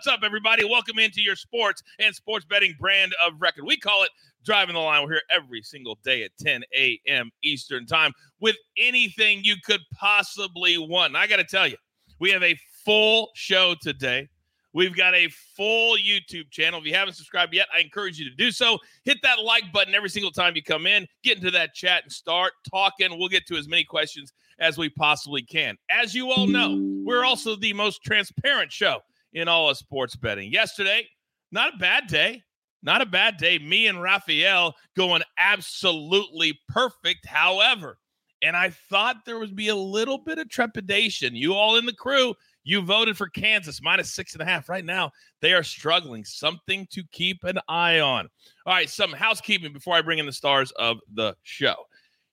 What's up, everybody? Welcome into your sports and sports betting brand of record. We call it Driving the Line. We're here every single day at 10 a.m. Eastern Time with anything you could possibly want. I got to tell you, we have a full show today. We've got a full YouTube channel. If you haven't subscribed yet, I encourage you to do so. Hit that like button every single time you come in. Get into that chat and start talking. We'll get to as many questions as we possibly can. As you all know, we're also the most transparent show in all of sports betting. Yesterday, not a bad day. Not a bad day. Me and Raphael going absolutely perfect. However, and I thought there would be a little bit of trepidation. You all in the crew, you voted for Kansas minus six and a half. Right now, they are struggling. Something to keep an eye on. All right, some housekeeping before I bring in the stars of the show.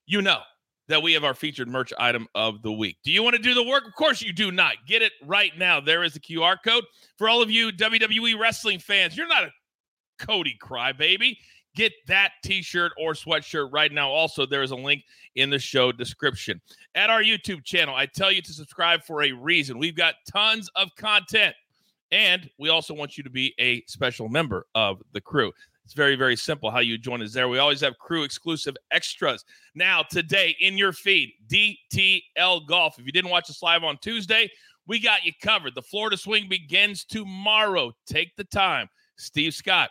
You know that we have our featured merch item of the week. Do you want to do the work? Of course you do not. Get it right now. There is a QR code for all of you WWE wrestling fans. You're not a Cody crybaby. Get that t shirt or sweatshirt right now. Also, there is a link in the show description. At our YouTube channel, I tell you to subscribe for a reason. We've got tons of content. And we also want you to be a special member of the crew. It's very, very simple how you join us there. We always have crew exclusive extras. Now, today in your feed, DTL Golf. If you didn't watch us live on Tuesday, we got you covered. The Florida swing begins tomorrow. Take the time. Steve Scott,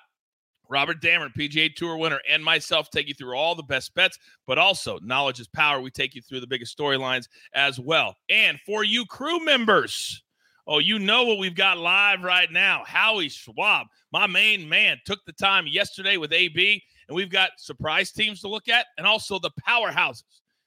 Robert Damron, PGA Tour winner, and myself take you through all the best bets, but also knowledge is power. We take you through the biggest storylines as well. And for you crew members, Oh, you know what we've got live right now. Howie Schwab, my main man, took the time yesterday with AB, and we've got surprise teams to look at and also the powerhouses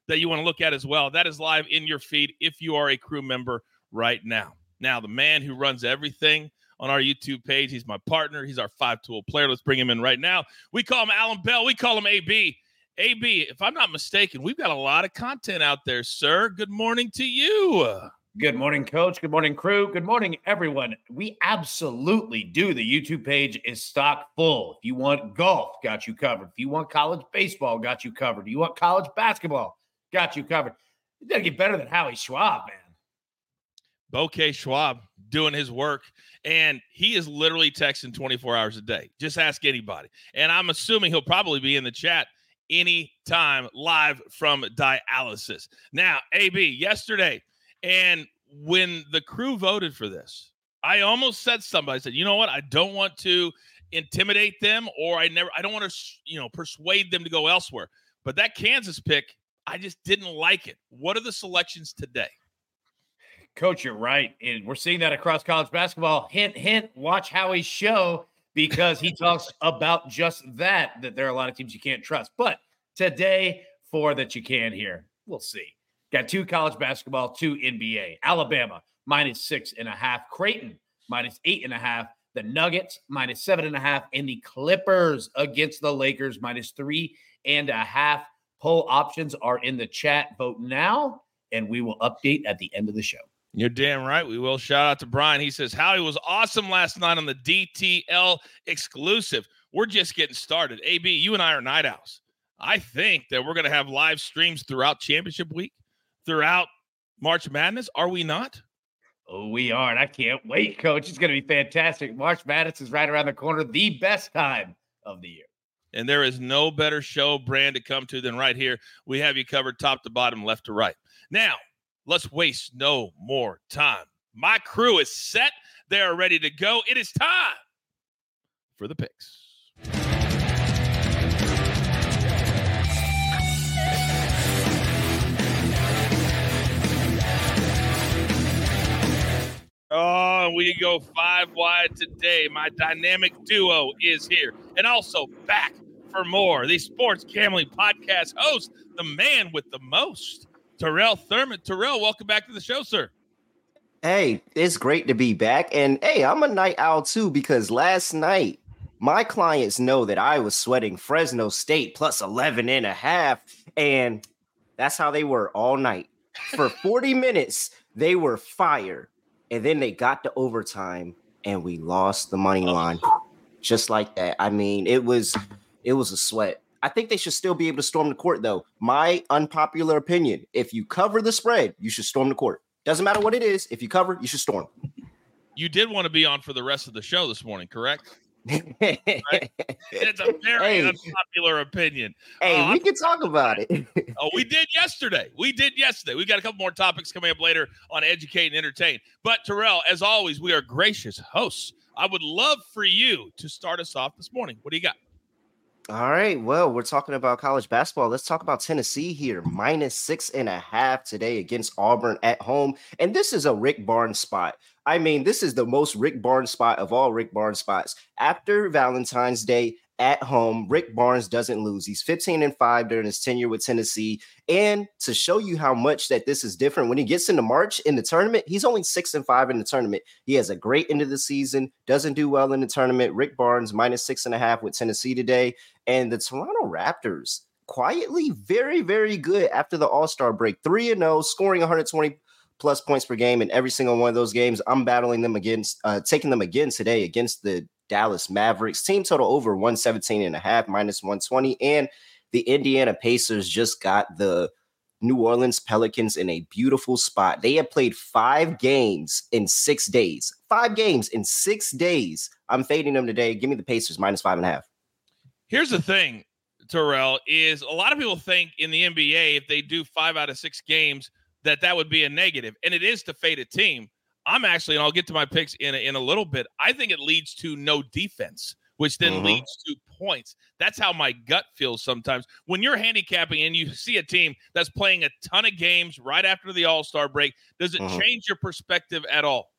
that you want to look at as well. That is live in your feed if you are a crew member right now. Now, the man who runs everything on our YouTube page, he's my partner. He's our five tool player. Let's bring him in right now. We call him Allan Bell. We call him AB. AB, if I'm not mistaken, we've got a lot of content out there, sir. Good morning to you. Good morning, coach. Good morning, crew. Good morning, everyone. We absolutely do. The YouTube page is stock full. If you want golf, got you covered. If you want college baseball, got you covered. If you want college basketball, got you covered. You gotta get better than Howie Schwab, man. Bouquet Schwab doing his work, and he is literally texting 24 hours a day. Just ask anybody. And I'm assuming he'll probably be in the chat anytime live from dialysis. Now, AB, yesterday, and when the crew voted for this, I almost said somebody said, you know what? I don't want to intimidate them or I never I don't want to you know persuade them to go elsewhere. But that Kansas pick, I just didn't like it. What are the selections today? Coach, you're right. And we're seeing that across college basketball. Hint, hint, watch Howie's show because he talks about just that, that there are a lot of teams you can't trust. But today, four that you can here. We'll see. Got two college basketball, two NBA. Alabama minus six and a half. Creighton minus eight and a half. The Nuggets minus seven and a half. And the Clippers against the Lakers minus three and a half. Poll options are in the chat. Vote now, and we will update at the end of the show. You're damn right. We will. Shout out to Brian. He says, Howie was awesome last night on the DTL exclusive. We're just getting started. AB, you and I are night owls. I think that we're going to have live streams throughout championship week throughout March Madness, are we not? Oh, we are. And I can't wait, coach. It's going to be fantastic. March Madness is right around the corner, the best time of the year. And there is no better show brand to come to than right here. We have you covered top to bottom, left to right. Now, let's waste no more time. My crew is set. They are ready to go. It is time for the picks. Oh, we go five wide today. My dynamic duo is here and also back for more. The Sports Gambling Podcast host, the man with the most, Terrell Furman. Terrell, welcome back to the show, sir. Hey, it's great to be back. And hey, I'm a night owl too because last night my clients know that I was sweating Fresno State plus 11 and a half. And that's how they were all night. For 40 minutes, they were fire and then they got to overtime and we lost the money line just like that. I mean, it was it was a sweat. I think they should still be able to storm the court though. My unpopular opinion, if you cover the spread, you should storm the court. Doesn't matter what it is, if you cover, you should storm. You did want to be on for the rest of the show this morning, correct? It's a very Hey. unpopular opinion. Hey, Uh, we can talk about it. Oh, we did yesterday. We did yesterday. We got a couple more topics coming up later on Educate and Entertain. But Terrell, as always, we are gracious hosts. I would love for you to start us off this morning. What do you got? All right. Well, we're talking about college basketball. Let's talk about Tennessee here. Minus six and a half today against Auburn at home. And this is a Rick Barnes spot. I mean, this is the most Rick Barnes spot of all Rick Barnes spots. After Valentine's Day at home, Rick Barnes doesn't lose. He's 15 and 5 during his tenure with Tennessee. And to show you how much that this is different, when he gets into March in the tournament, he's only six and five in the tournament. He has a great end of the season, doesn't do well in the tournament. Rick Barnes minus six and a half with Tennessee today. And the Toronto Raptors quietly very, very good after the All Star break. 3 and 0, scoring 120 plus points per game in every single one of those games. I'm battling them against, uh, taking them again today against the Dallas Mavericks. Team total over 117 and a half, minus 120. And the Indiana Pacers just got the New Orleans Pelicans in a beautiful spot. They have played five games in six days. Five games in six days. I'm fading them today. Give me the Pacers minus five and a half. Here's the thing, Terrell, is a lot of people think in the NBA, if they do five out of six games, that that would be a. And it is to fade a team. I'm actually, and I'll get to my picks in a, in a little bit. I think it leads to no defense, which then Mhm. leads to points. That's how my gut feels sometimes. When you're handicapping and you see a team that's playing a ton of games right after the All Star break, does it Mhm. change your perspective at all?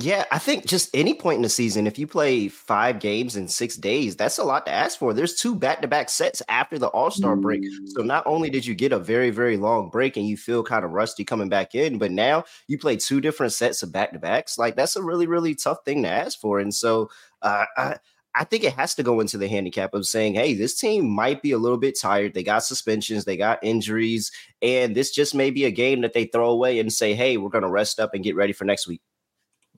Yeah, I think just any point in the season, if you play five games in six days, that's a lot to ask for. There's two back to back sets after the All Star break. So not only did you get a very, very long break and you feel kind of rusty coming back in, but now you play two different sets of back to backs. Like that's a really, really tough thing to ask for. And so uh, I, I think it has to go into the handicap of saying, hey, this team might be a little bit tired. They got suspensions, they got injuries, and this just may be a game that they throw away and say, hey, we're going to rest up and get ready for next week.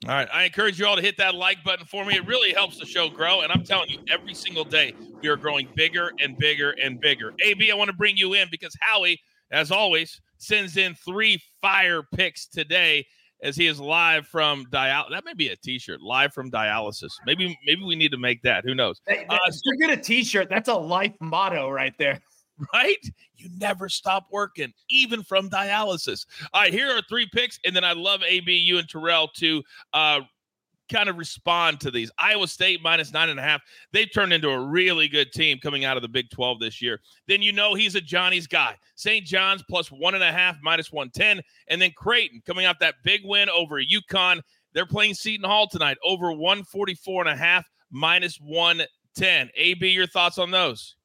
All right. I encourage you all to hit that like button for me. It really helps the show grow. And I'm telling you, every single day, we are growing bigger and bigger and bigger. AB, I want to bring you in because Howie, as always, sends in three fire picks today as he is live from dial. That may be a t-shirt, live from dialysis. Maybe, maybe we need to make that. Who knows? Hey, Uh, get a T-shirt, that's a life motto right there. right? You never stop working, even from dialysis. All right, here are three picks, and then I love AB, you and Terrell to uh, kind of respond to these. Iowa State minus nine and a half. They've turned into a really good team coming out of the Big 12 this year. Then you know he's a Johnny's guy. St. John's plus one and a half, minus 110. And then Creighton coming off that big win over UConn. They're playing Seton Hall tonight, over 144 and a half, minus 110. AB, your thoughts on those?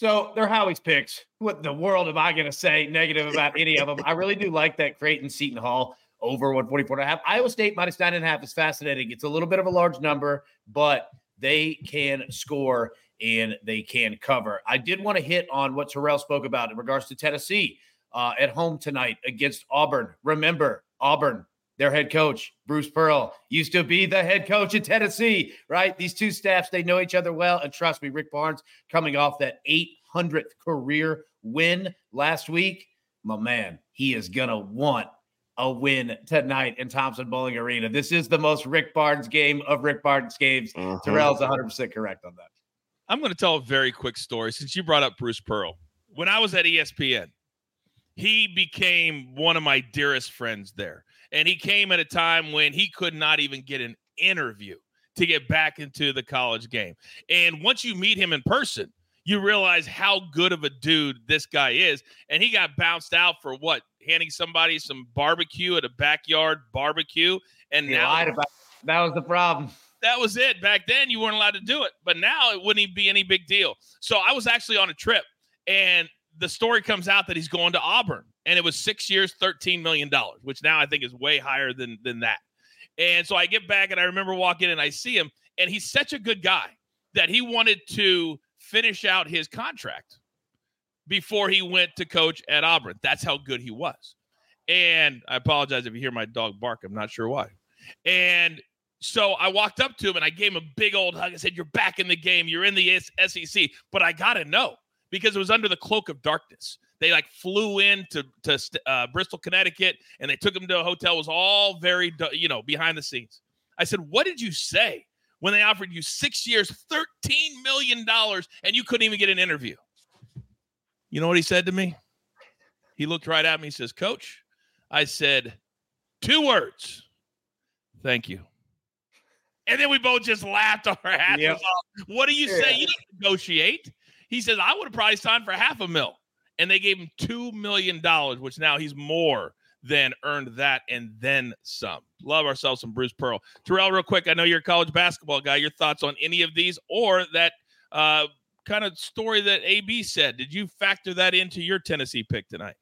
So they're Howie's picks. What the world am I going to say negative about any of them? I really do like that Creighton Seton Hall over 144 and a half. Iowa State minus nine and a half is fascinating. It's a little bit of a large number, but they can score and they can cover. I did want to hit on what Terrell spoke about in regards to Tennessee uh, at home tonight against Auburn. Remember, Auburn, their head coach, Bruce Pearl, used to be the head coach at Tennessee, right? These two staffs, they know each other well. And trust me, Rick Barnes coming off that 800th career win last week, my man, he is going to want a win tonight in Thompson Boling Arena. This is the most Rick Barnes game of Rick Barnes games. Mhm. Terrell's 100% correct on that. I'm going to tell a very quick story since you brought up Bruce Pearl. When I was at ESPN, he became one of my dearest friends there. And he came at a time when he could not even get an interview to get back into the college game. And once you meet him in person, you realize how good of a dude this guy is. And he got bounced out for what? Handing somebody some barbecue at a backyard barbecue. And He now that was the problem. that was it. Back then, you weren't allowed to do it, but now it wouldn't even be any big deal. So I was actually on a trip, and the story comes out that he's going to Auburn, and it was six years, thirteen million dollars, which now I think is way higher than than that. And so I get back, and I remember walking in, and I see him, and he's such a good guy that he wanted to finish out his contract before he went to coach at Auburn. That's how good he was. And I apologize if you hear my dog bark. I'm not sure why. And so I walked up to him and I gave him a big old hug. I said, You're back in the game. You're in the SEC. But I got to know because it was under the cloak of darkness. They like flew in to, to uh, Bristol, Connecticut, and they took him to a hotel. It was all very, you know, behind the scenes. I said, What did you say when they offered you six years, $13 million, and you couldn't even get an interview? You know what he said to me? He looked right at me. He says, Coach, I said, two words. Thank you. And then we both just laughed our asses yep. off. What do you yeah. say? You don't negotiate. He says, I would have probably signed for half a mil. And they gave him $2 million, which now he's more than earned that and then some. Love ourselves some Bruce Pearl. Terrell, real quick, I know you're a college basketball guy. Your thoughts on any of these or that uh, kind of story that AB said? Did you factor that into your Tennessee pick tonight?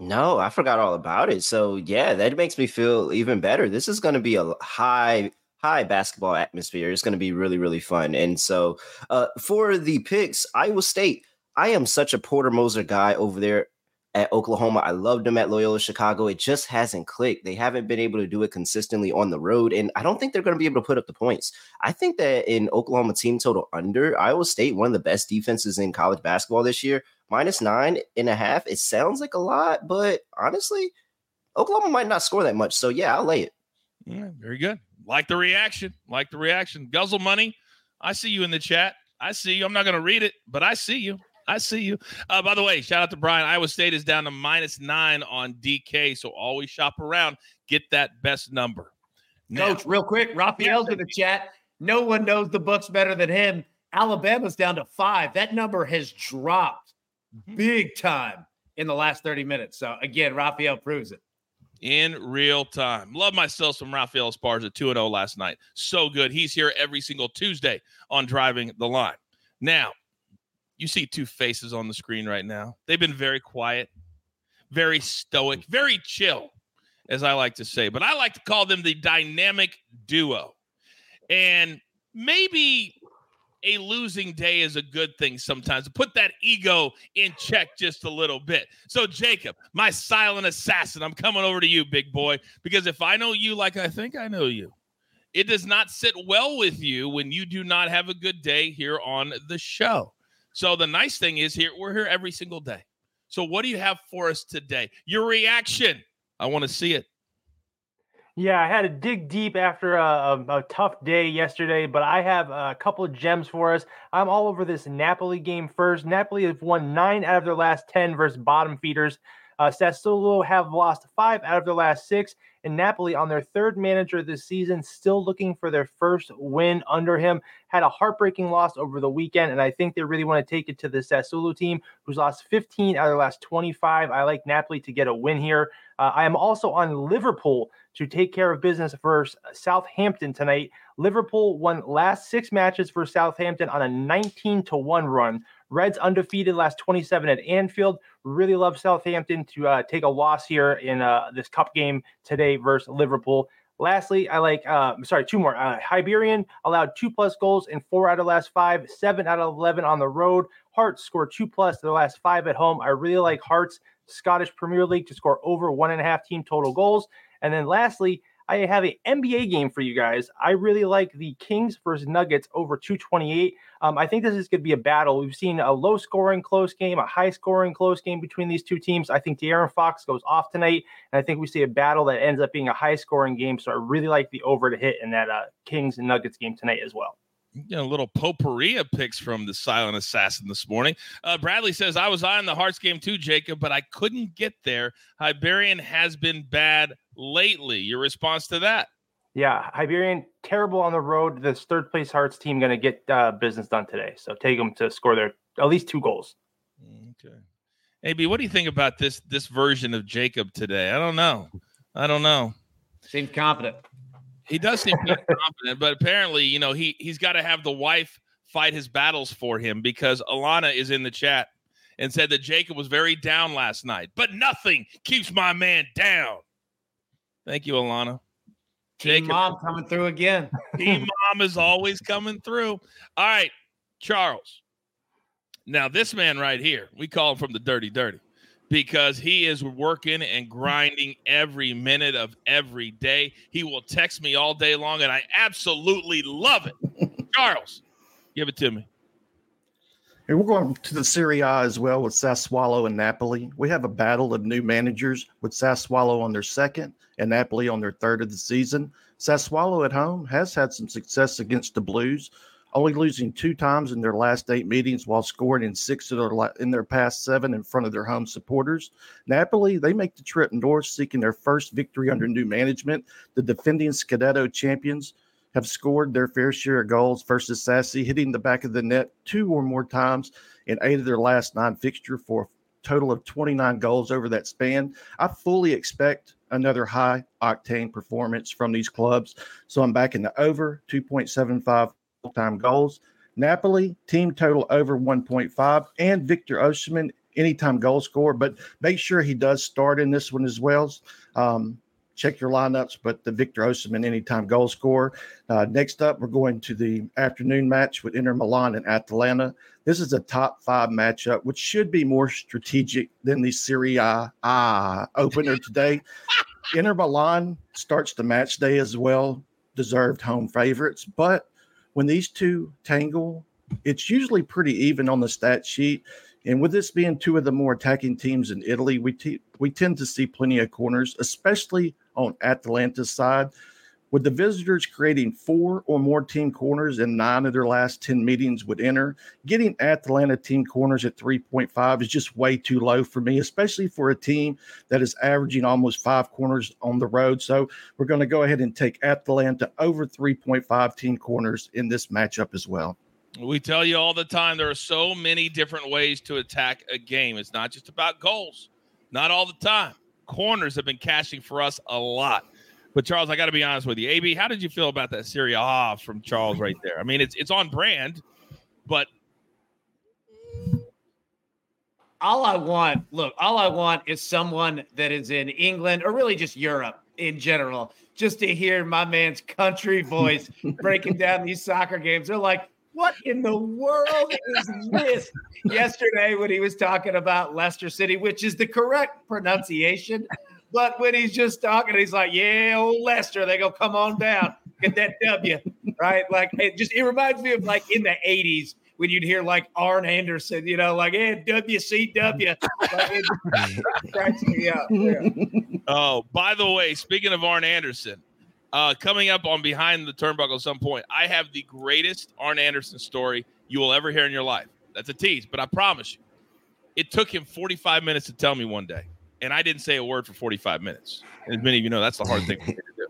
No, I forgot all about it. So yeah, that makes me feel even better. This is going to be a high high basketball atmosphere. It's going to be really really fun. And so uh, for the picks, Iowa State. I am such a Porter Moser guy over there at Oklahoma. I loved them at Loyola Chicago. It just hasn't clicked. They haven't been able to do it consistently on the road. And I don't think they're going to be able to put up the points. I think that in Oklahoma team total under, Iowa State, one of the best defenses in college basketball this year, minus nine and a half. It sounds like a lot, but honestly, Oklahoma might not score that much. So yeah, I'll lay it. Yeah, very good. Like the reaction. Like the reaction. Guzzle money. I see you in the chat. I see you. I'm not going to read it, but I see you. I see you. Uh, by the way, shout out to Brian. Iowa State is down to minus nine on DK, so always shop around. Get that best number. Now, Coach, real quick, Raphael's in the chat. No one knows the books better than him. Alabama's down to five. That number has dropped Mm-hmm. big time in the last 30 minutes. So again, Raphael proves it. In real time. Love myself some Raphael Esparza 2 0 last night. So good. He's here every single Tuesday on Driving the Line. Now, you see two faces on the screen right now. They've been very quiet, very stoic, mm. very chill, as I like to say. But I like to call them the dynamic duo. And maybe a losing day is a good thing sometimes. Put that ego in check just a little bit. So, Jacob, my silent assassin, I'm coming over to you, big boy, because if I know you like I think I know you, it does not sit well with you when you do not have a good day here on the show. So, the nice thing is here, we're here every single day. So, what do you have for us today? Your reaction. I want to see it. Yeah, I had to dig deep after a, a, a, tough day yesterday, but I have a couple of gems for us. I'm all over this Napoli game first. Napoli have won nine out of their last 10 versus bottom feeders. Uh, Sassuolo have lost five out of their last six, and Napoli, on their third manager this season, still looking for their first win under him. Had a heartbreaking loss over the weekend, and I think they really want to take it to the Sassuolo team, who's lost 15 out of their last 25. I like Napoli to get a win here. Uh, I am also on Liverpool to take care of business versus Southampton tonight. Liverpool won last six matches for Southampton on a 19 to 1 run. Reds undefeated last 27 at Anfield. Really love Southampton to uh, take a loss here in uh, this cup game today versus Liverpool. Lastly, I like, uh, sorry, two more. Uh, Hibernian allowed two plus goals in four out of last five, seven out of 11 on the road. Hearts scored two plus the last five at home. I really like Hearts, Scottish Premier League, to score over one and a half team total goals. And then lastly, I have an NBA game for you guys. I really like the Kings versus Nuggets over 228. Um, I think this is going to be a battle. We've seen a low scoring close game, a high scoring close game between these two teams. I think De'Aaron Fox goes off tonight, and I think we see a battle that ends up being a high scoring game. So I really like the over to hit in that uh, Kings and Nuggets game tonight as well you know, a little potpourri of picks from the silent assassin this morning. Uh, Bradley says, I was on the Hearts game too, Jacob, but I couldn't get there. Hibernian has been bad lately. Your response to that? Yeah, Hibernian terrible on the road. This third place Hearts team going to get uh, business done today. So take them to score their at least two goals. Okay. AB, what do you think about this this version of Jacob today? I don't know. I don't know. Seems confident. He does seem confident, but apparently, you know, he he's got to have the wife fight his battles for him because Alana is in the chat and said that Jacob was very down last night, but nothing keeps my man down. Thank you, Alana. Team Jacob, mom coming through again. Team mom is always coming through. All right, Charles. Now, this man right here, we call him from the dirty, dirty because he is working and grinding every minute of every day. He will text me all day long, and I absolutely love it. Charles, give it to me. We're going to the Serie A as well with Sassuolo and Napoli. We have a battle of new managers with Sassuolo on their second and Napoli on their third of the season. Sassuolo at home has had some success against the Blues, only losing two times in their last eight meetings while scoring in six of their in their past seven in front of their home supporters. Napoli, they make the trip north seeking their first victory under new management. The defending Scudetto champions have scored their fair share of goals versus Sassy, hitting the back of the net two or more times in eight of their last nine fixture for a total of 29 goals over that span. I fully expect another high octane performance from these clubs. So I'm back in the over 2.75 time goals. Napoli, team total over 1.5, and Victor Osimhen, anytime goal scorer. But make sure he does start in this one as well. Um, check your lineups, but the Victor Osimhen anytime goal scorer. Uh, next up, we're going to the afternoon match with Inter Milan and Atalanta. This is a top five matchup, which should be more strategic than the Serie A ah, opener today. Inter Milan starts the match day as well, deserved home favorites, but when these two tangle, it's usually pretty even on the stat sheet. And with this being two of the more attacking teams in Italy, we we tend to see plenty of corners, especially on Atalanta's side. With the visitors creating four or more team corners in nine of their last 10 meetings with Inter, getting Atalanta team corners at 3.5 is just way too low for me, especially for a team that is averaging almost five corners on the road. So we're going to go ahead and take Atalanta over 3.5 team corners in this matchup as well. We tell you all the time there are so many different ways to attack a game. It's not just about goals, not all the time. Corners have been cashing for us a lot. But Charles, I got to be honest with you. AB, how did you feel about that Serie A from Charles right there? I mean, it's it's on brand, but all I want, look, all I want is someone that is in England or really just Europe in general, just to hear my man's country voice breaking down these soccer games. They're like, what in the world is this? Yesterday, when he was talking about Leicester City, which is the correct pronunciation, but when he's just talking, he's like, "Yeah, old Leicester." They go, "Come on down, get that W." Right? Like it just it reminds me of like in the '80s when you'd hear like Arn Anderson, you know, like, "Hey, WCW." Like, it. Yeah. Oh, by the way, speaking of Arn Anderson, uh, coming up on Behind the Turnbuckle at some point, I have the greatest Arn Anderson story you will ever hear in your life. That's a tease, but I promise you, it took him 45 minutes to tell me one day and I didn't say a word for 45 minutes. And as many of you know, that's the hard thing for me to do.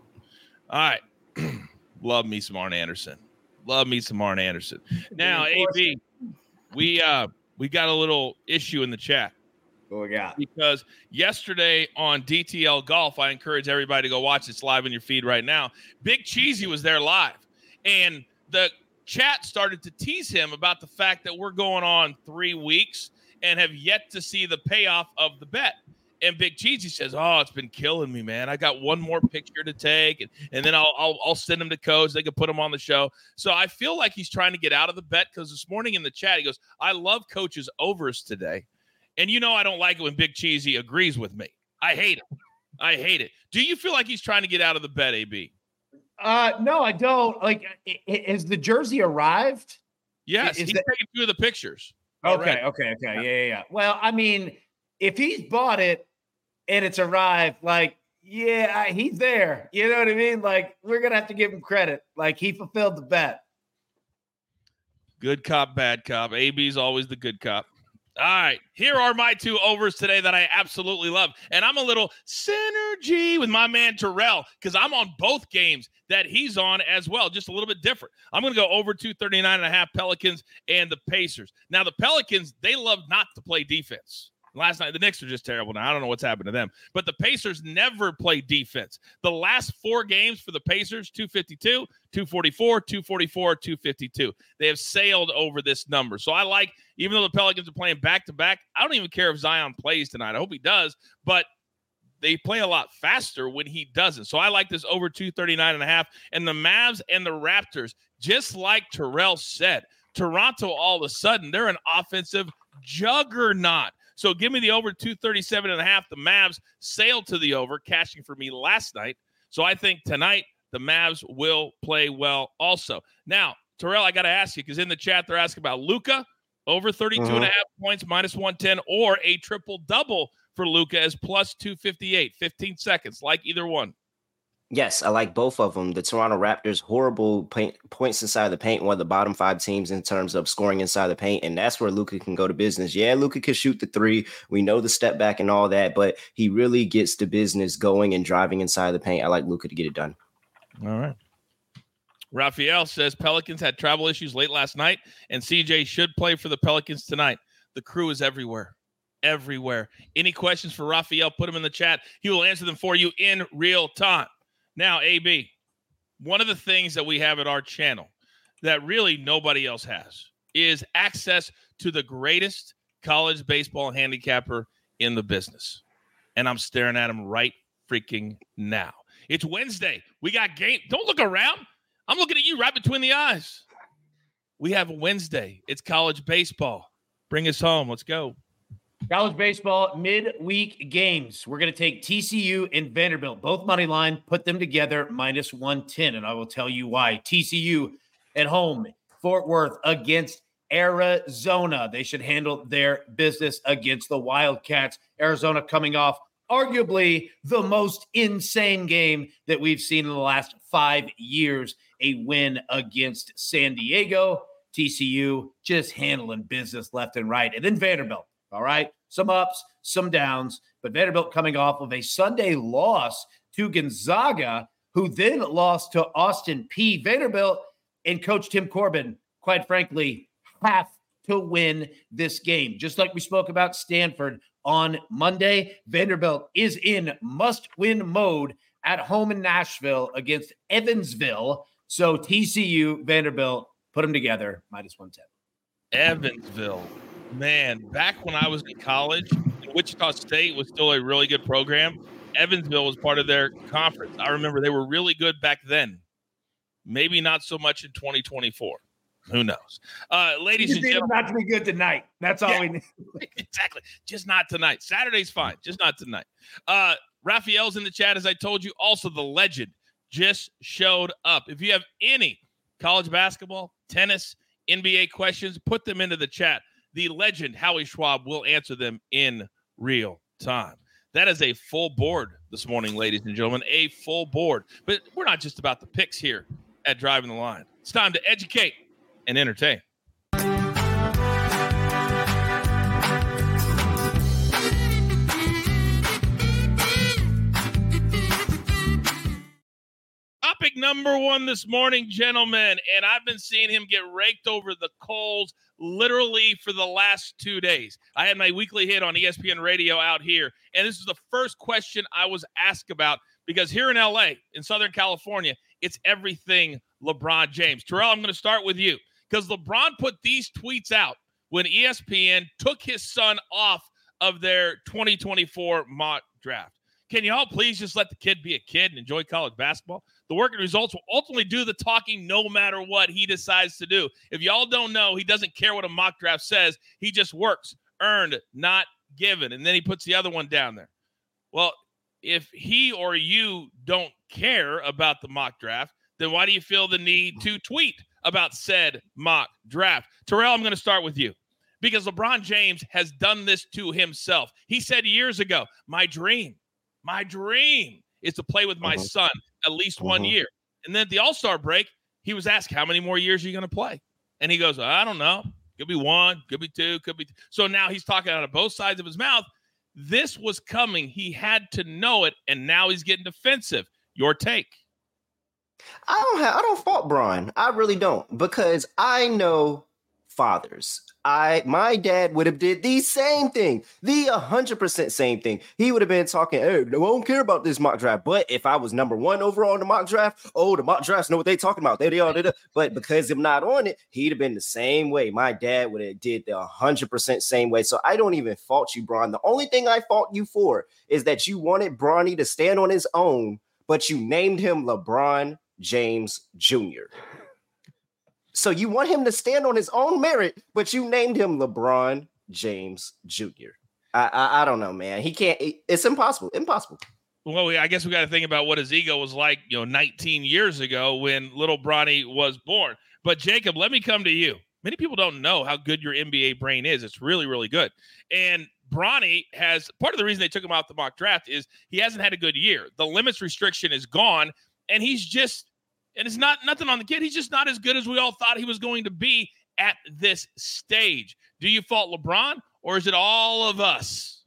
All right. Love me some Arn Anderson. Love me some Arn Anderson. Now, AB, we uh we got a little issue in the chat. What we got? Because yesterday on DTL Golf, I encourage everybody to go watch It's live in your feed right now. Big Cheesy was there live, and the chat started to tease him about the fact that we're going on three weeks and have yet to see the payoff of the bet. And Big Cheesy says, "Oh, it's been killing me, man. I got one more picture to take, and, and then I'll, I'll I'll send him to coach. They can put him on the show." So I feel like he's trying to get out of the bet because this morning in the chat he goes, "I love coaches overs today," and you know I don't like it when Big Cheesy agrees with me. I hate it. I hate it. Do you feel like he's trying to get out of the bet, AB? Uh, no, I don't. Like, has the jersey arrived? Yes, is he's that... taking two of the pictures. Okay, already. okay, okay, yeah, yeah, yeah. Well, I mean, if he's bought it and it's arrived, like, yeah, he's there. You know what I mean? Like, we're gonna have to give him credit. Like, he fulfilled the bet. Good cop, bad cop. AB's always the good cop. All right, here are my two overs today that I absolutely love. And I'm a little synergy with my man Terrell because I'm on both games that he's on as well, just a little bit different. I'm going to go over 239 and a half Pelicans and the Pacers. Now, the Pelicans, they love not to play defense. Last night, the Knicks are just terrible now. I don't know what's happened to them. But the Pacers never play defense. The last four games for the Pacers 252, 244, 244, 252. They have sailed over this number. So I like, even though the Pelicans are playing back to back, I don't even care if Zion plays tonight. I hope he does. But they play a lot faster when he doesn't. So I like this over 239 and a half. And the Mavs and the Raptors, just like Terrell said, Toronto all of a sudden, they're an offensive juggernaut. So give me the over 237 and a half. The Mavs sailed to the over, cashing for me last night. So I think tonight the Mavs will play well also. Now, Terrell, I got to ask you because in the chat they're asking about Luka over 32 and a Mhm. half points, minus 110, or a triple double for Luka as plus 258. 15 seconds, like either one. Yes, I like both of them. The Toronto Raptors, horrible paint, points inside the paint, one of the bottom five teams in terms of scoring inside the paint, and that's where Luka can go to business. Yeah, Luka can shoot the three. We know the step back and all that, but he really gets the business going and driving inside the paint. I like Luka to get it done. All right. Raphael says Pelicans had travel issues late last night, and CJ should play for the Pelicans tonight. The crew is everywhere. Everywhere. Any questions for Raphael? Put them in the chat. He will answer them for you in real time. Now, AB, one of the things that we have at our channel that really nobody else has is access to the greatest college baseball handicapper in the business. And I'm staring at him right freaking now. It's Wednesday. We got game. Don't look around. I'm looking at you right between the eyes. We have a Wednesday. It's college baseball. Bring us home. Let's go. College baseball midweek games. We're going to take TCU and Vanderbilt, both money line, put them together minus 110. And I will tell you why. TCU at home, Fort Worth against Arizona. They should handle their business against the Wildcats. Arizona coming off arguably the most insane game that we've seen in the last five years a win against San Diego. TCU just handling business left and right. And then Vanderbilt. All right. Some ups, some downs, but Vanderbilt coming off of a Sunday loss to Gonzaga, who then lost to Austin Peay Vanderbilt and Coach Tim Corbin, quite frankly, have to win this game. Just like we spoke about Stanford on Monday, Vanderbilt is in must win mode at home in Nashville against Evansville. So TCU, Vanderbilt, put them together, minus 110. Evansville. Man, back when I was in college, Wichita State was still a really good program. Evansville was part of their conference. I remember they were really good back then. Maybe not so much in 2024. Who knows? Uh, ladies and gentlemen, not to be good tonight. That's all Yeah. we need. exactly. Just not tonight. Saturday's fine. Just not tonight. Uh, Raphael's in the chat, as I told you. Also, the legend just showed up. If you have any college basketball, tennis, NBA questions, put them into the chat. The legend, Howie Schwab, will answer them in real time. That is a full board this morning, ladies and gentlemen. A full board. But we're not just about the picks here at Driving the Line. It's time to educate and entertain. Topic number one this morning, gentlemen, and I've been seeing him get raked over the coals literally for the last two days. I had my weekly hit on ESPN radio out here, and this is the first question I was asked about because here in LA, in Southern California, it's everything LeBron James. Terrell, I'm going to start with you because LeBron put these tweets out when ESPN took his son off of their 2024 mock draft. Can y'all please just let the kid be a kid and enjoy college basketball? The work and results will ultimately do the talking no matter what he decides to do. If y'all don't know, he doesn't care what a mock draft says. He just works, earned, not given. And then he puts the other one down there. Well, if he or you don't care about the mock draft, then why do you feel the need to tweet about said mock draft? Terrell, I'm going to start with you because LeBron James has done this to himself. He said years ago, My dream, my dream is to play with my Mhm. son at least one Mhm. year. And then at the All Star break, he was asked, How many more years are you going to play? And he goes, I don't know. Could be one, could be two, could be. So now he's talking out of both sides of his mouth. This was coming. He had to know it. And now he's getting defensive. Your take. I don't have I don't fault Brian. I really don't because I know fathers. I my dad would have did the same thing, the hundred percent same thing. He would have been talking, "Hey, no, I don't care about this mock draft." But if I was number one overall in the mock draft, oh, the mock drafts know what they talking about. They they did it. But because I'm not on it, he'd have been the same way. My dad would have did the hundred percent same way. So I don't even fault you, Brian. The only thing I fault you for is that you wanted Bronny to stand on his own, but you named him LeBron James Jr. So you want him to stand on his own merit, but you named him LeBron James Jr. I I, I don't know, man. He can't. it's impossible. Impossible. Well, I guess we got to think about what his ego was like, you know, 19 years ago when little Bronny was born. But Jacob, let me come to you Many people don't know how good your NBA brain is. It's really, really good. And Bronny has part of the reason they took him out the mock draft is he hasn't had a good year. The limits restriction is gone, and he's just and it's not nothing on the kid. He's just not as good as we all thought he was going to be at this stage. Do you fault LeBron or is it all of us?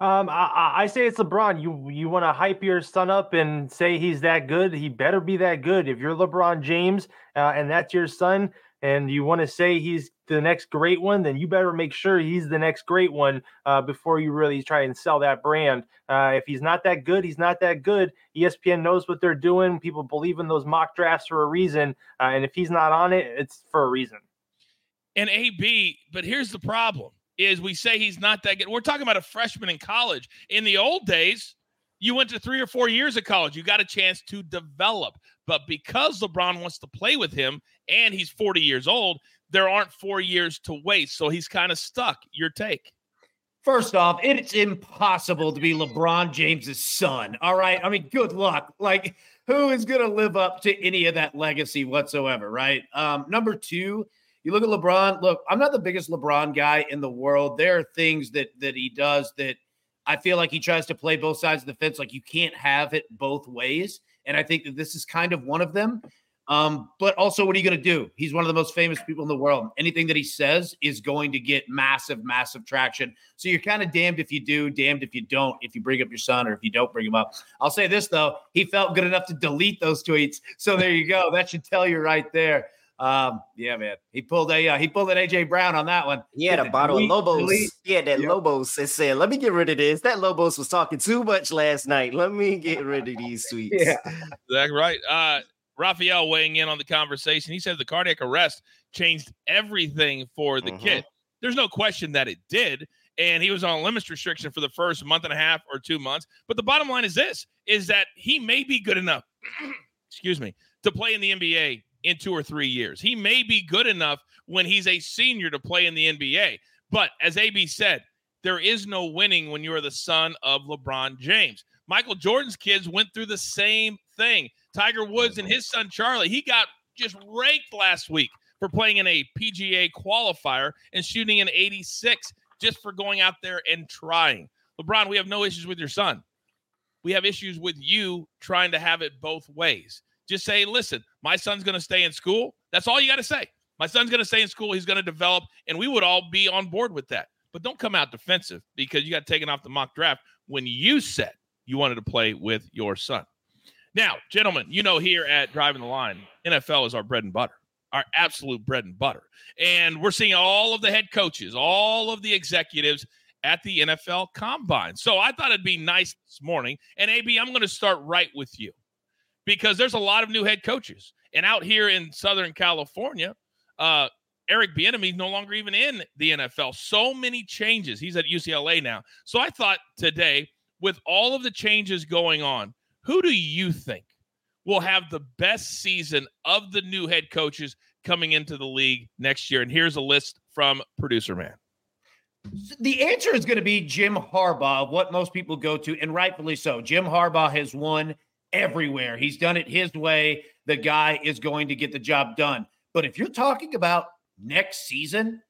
Um, I, I say it's LeBron. You you want to hype your son up and say he's that good. He better be that good. If you're LeBron James uh, and that's your son, and you want to say he's the next great one, then you better make sure he's the next great one uh, before you really try and sell that brand. Uh, if he's not that good, he's not that good. ESPN knows what they're doing. People believe in those mock drafts for a reason, uh, and if he's not on it, it's for a reason. And AB, but here's the problem: is we say he's not that good. We're talking about a freshman in college. In the old days, you went to three or four years of college. You got a chance to develop. But because LeBron wants to play with him and he's 40 years old, there aren't four years to waste. So he's kind of stuck. Your take. First off, it's impossible to be LeBron James's son. All right. I mean, good luck. Like, who is going to live up to any of that legacy whatsoever? Right. Um, number two, you look at LeBron. Look, I'm not the biggest LeBron guy in the world. There are things that that he does that I feel like he tries to play both sides of the fence. Like you can't have it both ways. And I think that this is kind of one of them. Um, but also, what are you going to do? He's one of the most famous people in the world. Anything that he says is going to get massive, massive traction. So you're kind of damned if you do, damned if you don't, if you bring up your son or if you don't bring him up. I'll say this, though. He felt good enough to delete those tweets. So there you go. That should tell you right there. Um, yeah, man, he pulled a uh, he pulled an AJ Brown on that one. He had a bottle delete, of Lobos. Delete. He had that yep. Lobos and said, "Let me get rid of this." That Lobos was talking too much last night. Let me get rid of these tweets. yeah, that's right. Uh, Raphael weighing in on the conversation. He said the cardiac arrest changed everything for the mm-hmm. kid. There's no question that it did. And he was on limits restriction for the first month and a half or two months. But the bottom line is this is that he may be good enough, excuse me, to play in the NBA in two or three years. He may be good enough when he's a senior to play in the NBA. But as AB said, there is no winning when you're the son of LeBron James. Michael Jordan's kids went through the same thing. Tiger Woods and mm-hmm. his son Charlie, he got just raked last week for playing in a PGA qualifier and shooting an 86 just for going out there and trying. LeBron, we have no issues with your son. We have issues with you trying to have it both ways. Just say, listen, my son's going to stay in school. That's all you got to say. My son's going to stay in school. He's going to develop, and we would all be on board with that. But don't come out defensive because you got taken off the mock draft when you said you wanted to play with your son. Now, gentlemen, you know here at Driving the Line, NFL is our bread and butter, our absolute bread and butter. And we're seeing all of the head coaches, all of the executives at the NFL combine. So I thought it'd be nice this morning. And AB, I'm going to start right with you because there's a lot of new head coaches. And out here in Southern California, uh, Eric Bieniemy no longer even in the NFL. So many changes. He's at UCLA now. So I thought today, with all of the changes going on, who do you think will have the best season of the new head coaches coming into the league next year? And here's a list from producer man. The answer is going to be Jim Harbaugh, what most people go to, and rightfully so. Jim Harbaugh has won everywhere. He's done it his way. The guy is going to get the job done. But if you're talking about next season,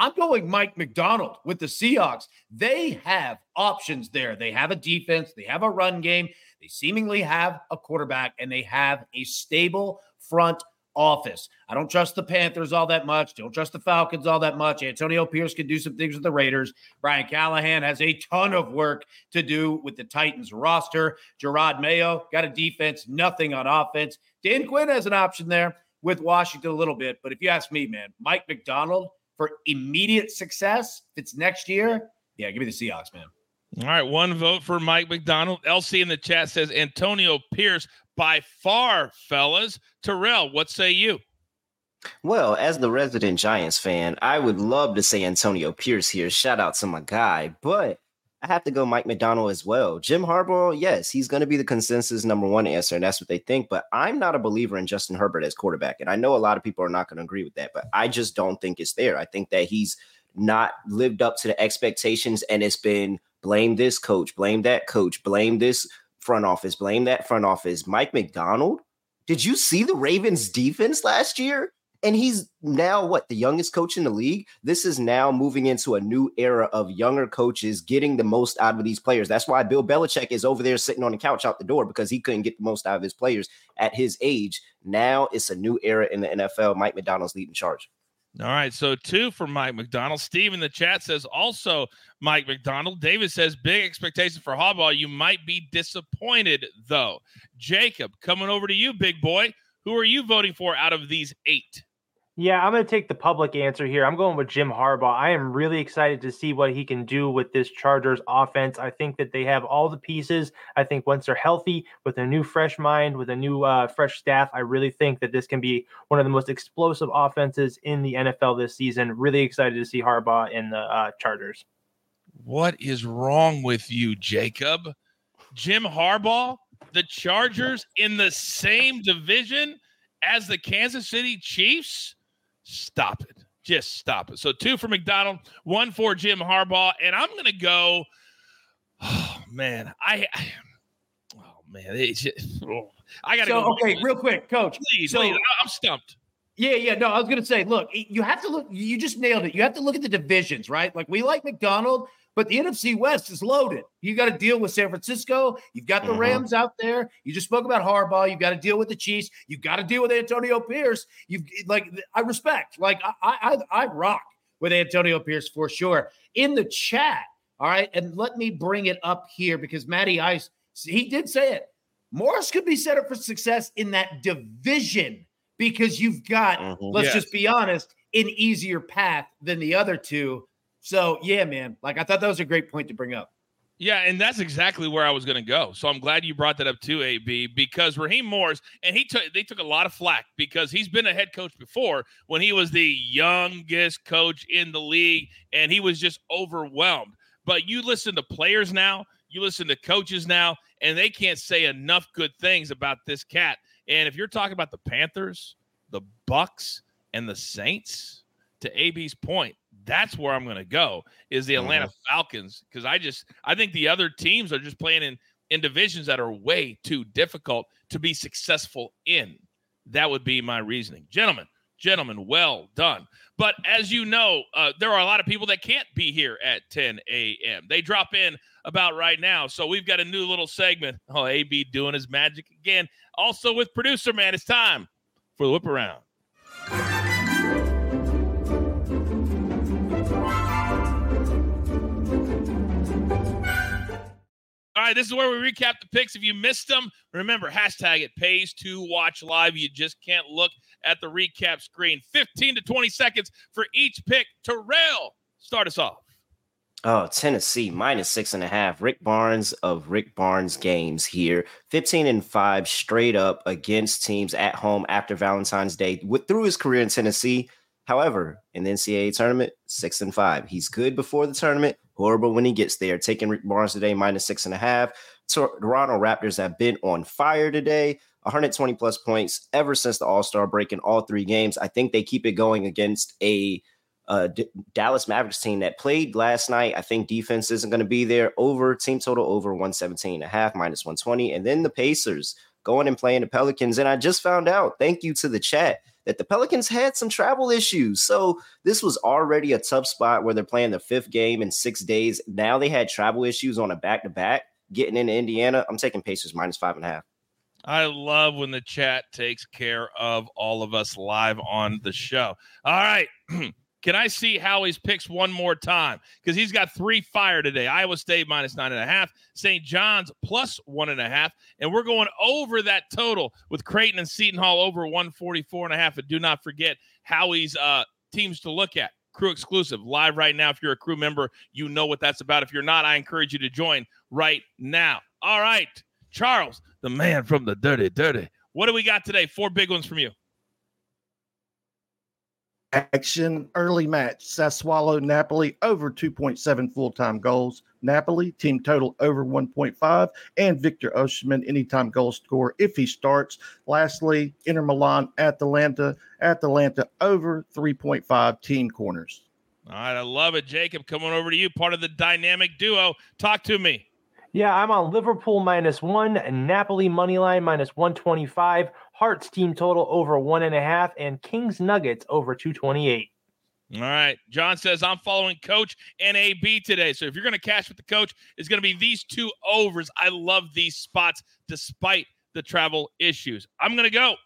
I'm going Mike Macdonald with the Seahawks. They have options there. They have a defense, they have a run game, they seemingly have a quarterback, and they have a stable front office. I don't trust the Panthers all that much. Don't trust the Falcons all that much. Antonio Pierce can do some things with the Raiders. Brian Callahan has a ton of work to do with the Titans roster. Jerod Mayo got a defense, nothing on offense. Dan Quinn has an option there with Washington a little bit. But if you ask me, man, Mike Macdonald for immediate success, if it's next year, yeah, give me the Seahawks, man. All right, one vote for Mike Macdonald. LC in the chat says Antonio Pierce by far, fellas. Terrell, what say you? Well, as the resident Giants fan, I would love to say Antonio Pierce here. Shout out to my guy, but I have to go Mike Macdonald as well. Jim Harbaugh, yes, he's going to be the consensus number one answer, and that's what they think. But I'm not a believer in Justin Herbert as quarterback, and I know a lot of people are not going to agree with that. But I just don't think it's there. I think that he's not lived up to the expectations, and it's been blame this coach, blame that coach, blame this front office, blame that front office. Mike Macdonald, did you see the Ravens defense last year? And he's now what the youngest coach in the league. This is now moving into a new era of younger coaches getting the most out of these players. That's why Bill Belichick is over there sitting on the couch out the door because he couldn't get the most out of his players at his age. Now it's a new era in the NFL. Mike Macdonald's leading charge. All right, so two for Mike Macdonald. Steve in the chat says also Mike Macdonald. David says big expectation for Harbaugh. You might be disappointed though. Jacob, coming over to you, big boy. Who are you voting for out of these eight? Yeah, I'm going to take the public answer here. I'm going with Jim Harbaugh. I am really excited to see what he can do with this Chargers offense. I think that they have all the pieces. I think once they're healthy, with a new fresh mind, with a new uh, fresh staff, I really think that this can be one of the most explosive offenses in the NFL this season. Really excited to see Harbaugh in the uh, Chargers. What is wrong with you, Jacob? Jim Harbaugh, the Chargers in the same division as the Kansas City Chiefs? Stop it. Just stop it. So two for Macdonald, one for Jim Harbaugh, and I'm gonna go. Oh man, I. I oh man, it's just, oh, I gotta so, go. Okay, real quick, Coach. Please, so, please, I'm stumped. Yeah, yeah. No, I was gonna say, look, you have to look. You just nailed it. You have to look at the divisions, right? Like we like Macdonald, but the NFC West is loaded. You got to deal with San Francisco. You've got the mm-hmm. Rams out there. You just spoke about Harbaugh. You've got to deal with the Chiefs. You've got to deal with Antonio Pierce. You've like I respect. Like I I I rock with Antonio Pierce for sure. In the chat, all right, and let me bring it up here because Matty Ice he did say it. Morris could be set up for success in that division because you've got, mm-hmm. let's yes. just be honest, an easier path than the other two. So yeah, man. Like I thought that was a great point to bring up. Yeah, and that's exactly where I was going to go. So I'm glad you brought that up too, AB, because Raheem Morris and he took they took a lot of flack because he's been a head coach before when he was the youngest coach in the league and he was just overwhelmed. But you listen to players now, you listen to coaches now, and they can't say enough good things about this cat. And if you're talking about the Panthers, the Bucks, and the Saints, to AB's point, that's where I'm going to go is the Atlanta mm-hmm. Falcons because I just I think the other teams are just playing in in divisions that are way too difficult to be successful in. That would be my reasoning, gentlemen. Gentlemen, well done. But as you know, uh, there are a lot of people that can't be here at 10 a.m. They drop in about right now. So we've got a new little segment. Oh, AB doing his magic again. Also with producer man, it's time for the whip around. Right, this is where we recap the picks. If you missed them, remember hashtag it pays to watch live. You just can't look at the recap screen. 15 to 20 seconds for each pick. Terrell, start us off. Oh, Tennessee minus six and a half. Rick Barnes of Rick Barnes games here. 15 and five straight up against teams at home after Valentine's Day with, through his career in Tennessee. However, in the NCAA tournament, six and five. He's good before the tournament, horrible when he gets there. Taking Rick Barnes today, minus six and a half. Toronto Raptors have been on fire today. 120 plus points ever since the All Star break in all three games. I think they keep it going against a uh, D- Dallas Mavericks team that played last night. I think defense isn't going to be there. Over team total over 117 and a half, minus 120. And then the Pacers going and playing the Pelicans. And I just found out, thank you to the chat, that the Pelicans had some travel issues. So this was already a tough spot where they're playing the fifth game in six days. Now they had travel issues on a back to back getting into Indiana. I'm taking Pacers minus five and a half. I love when the chat takes care of all of us live on the show. All right. Can I see Howie's picks one more time? Because he's got three fire today. Iowa State minus nine and a half, St. John's plus one and a half, and we're going over that total with Creighton and Seton Hall over 144 and a half. And do not forget Howie's uh, teams to look at. Crew exclusive live right now. If you're a crew member, you know what that's about. If you're not, I encourage you to join right now. All right, Charles, the man from the dirty, dirty. What do we got today? Four big ones from you action early match Sassuolo Napoli over 2.7 full time goals. Napoli team total over 1.5 and Victor Osimhen anytime goal score if he starts. Lastly, Inter Milan Atalanta Atalanta over 3.5 team corners. All right, I love it, Jacob. Coming over to you, part of the dynamic duo. Talk to me. Yeah, I'm on Liverpool minus one, and Napoli money line minus 125, Hearts team total over one and a half, and Kings Nuggets over 228. All right. John says, I'm following coach NAB today. So if you're going to cash with the coach, it's going to be these two overs. I love these spots despite the travel issues. I'm going to go.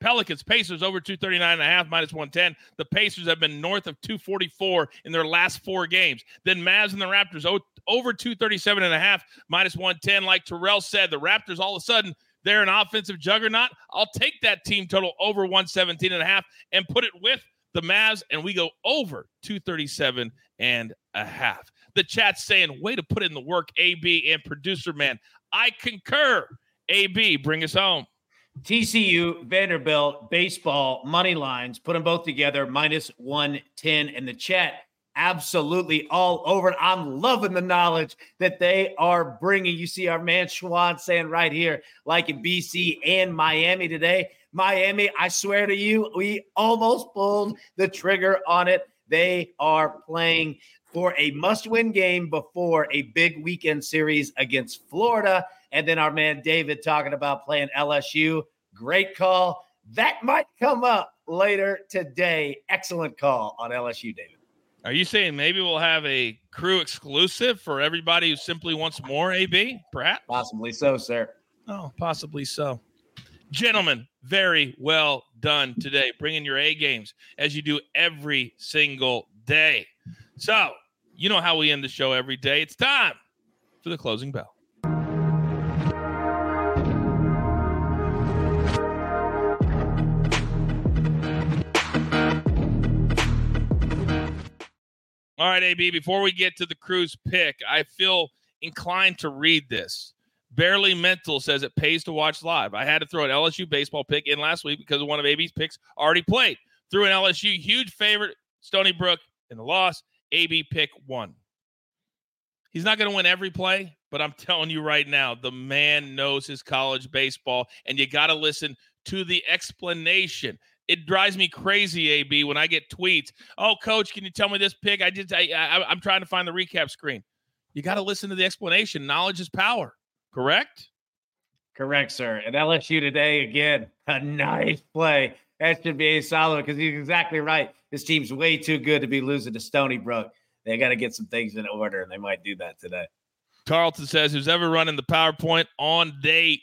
Pelicans, Pacers over 239 and a half, minus 110. The Pacers have been north of 244 in their last four games. Then Mavs and the Raptors over 237 and a half, minus 110. Like Terrell said, the Raptors all of a sudden they're an offensive juggernaut. I'll take that team total over 117 and a half and put it with the Mavs, and we go over 237 and a half. The chat's saying, way to put in the work, AB and producer man. I concur. AB, bring us home. TCU, Vanderbilt, baseball, money lines, put them both together, minus 110 in the chat. Absolutely all over it. I'm loving the knowledge that they are bringing. You see our man Schwan saying right here, like in BC and Miami today. Miami, I swear to you, we almost pulled the trigger on it. They are playing for a must win game before a big weekend series against Florida. And then our man David talking about playing LSU. Great call. That might come up later today. Excellent call on LSU, David. Are you saying maybe we'll have a crew exclusive for everybody who simply wants more AB? Perhaps? Possibly so, sir. Oh, possibly so. Gentlemen, very well done today. Bringing your A games as you do every single day. So, you know how we end the show every day. It's time for the closing bell. All right, AB, before we get to the cruise pick, I feel inclined to read this. Barely Mental says it pays to watch live. I had to throw an LSU baseball pick in last week because one of AB's picks already played. Threw an LSU huge favorite, Stony Brook in the loss. AB pick one. He's not going to win every play, but I'm telling you right now, the man knows his college baseball, and you got to listen to the explanation it drives me crazy, AB, when I get tweets. Oh, coach, can you tell me this pick? I just, I, I I'm trying to find the recap screen. You got to listen to the explanation. Knowledge is power. Correct. Correct, sir. And LSU today again, a nice play. That should be a solid because he's exactly right. This team's way too good to be losing to Stony Brook. They got to get some things in order, and they might do that today. Tarleton says, "Who's ever running the PowerPoint on day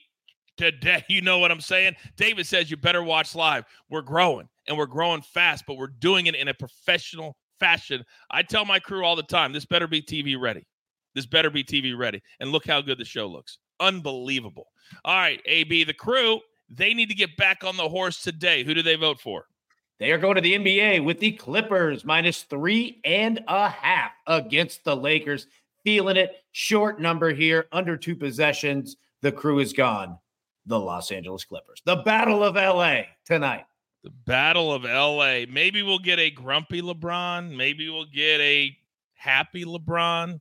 today. You know what I'm saying? David says you better watch live. We're growing and we're growing fast, but we're doing it in a professional fashion. I tell my crew all the time this better be TV ready. This better be TV ready. And look how good the show looks. Unbelievable. All right, AB, the crew, they need to get back on the horse today. Who do they vote for? They are going to the NBA with the Clippers minus three and a half against the Lakers. Feeling it. Short number here, under two possessions. The crew is gone the Los Angeles Clippers. The Battle of LA tonight. The Battle of LA. Maybe we'll get a grumpy LeBron. Maybe we'll get a happy LeBron.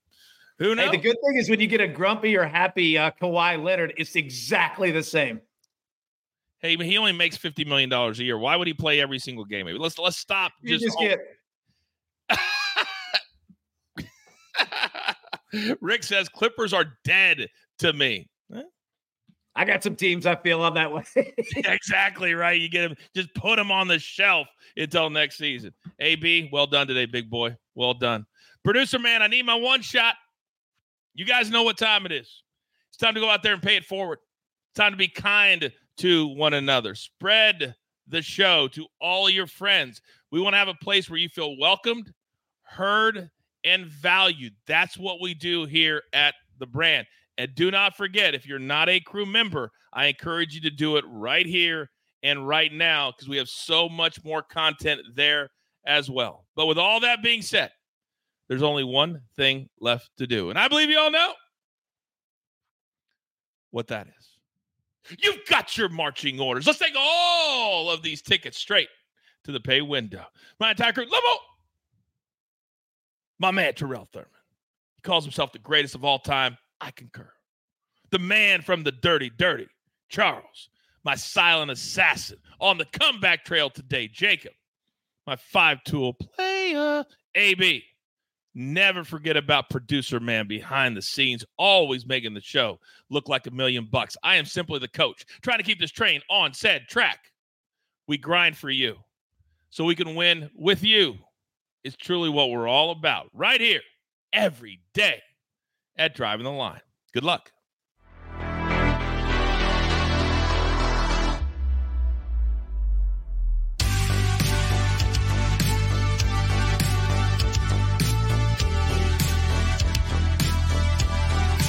Who knows? Hey, the good thing is when you get a grumpy or happy uh, Kawhi Leonard, it's exactly the same. Hey, he only makes fifty million dollars a year. Why would he play every single game? Maybe let's let's stop. You just, just get. Rick says Clippers are dead to me. I got some teams I feel on that way. exactly right. You get them, just put them on the shelf until next season. AB, well done today, big boy. Well done. Producer man, I need my one shot. You guys know what time it is. It's time to go out there and pay it forward. It's time to be kind to one another. Spread the show to all your friends. We want to have a place where you feel welcomed, heard, and valued. That's what we do here at the brand. And do not forget, if you're not a crew member, I encourage you to do it right here and right now because we have so much more content there as well. But with all that being said, there's only one thing left to do. And I believe you all know what that is. You've got your marching orders. Let's take all of these tickets straight to the pay window. My entire crew, Lobo, my man Terrell Furman. He calls himself the greatest of all time. I concur. The man from the dirty, dirty, Charles, my silent assassin on the comeback trail today, Jacob, my five tool player, AB, Never forget about producer man behind the scenes, always making the show look like a million bucks. I am simply the coach, trying to keep this train on said track. We grind for you so we can win with you. It's truly what we're all about right here every day at Driving the Line. Good luck.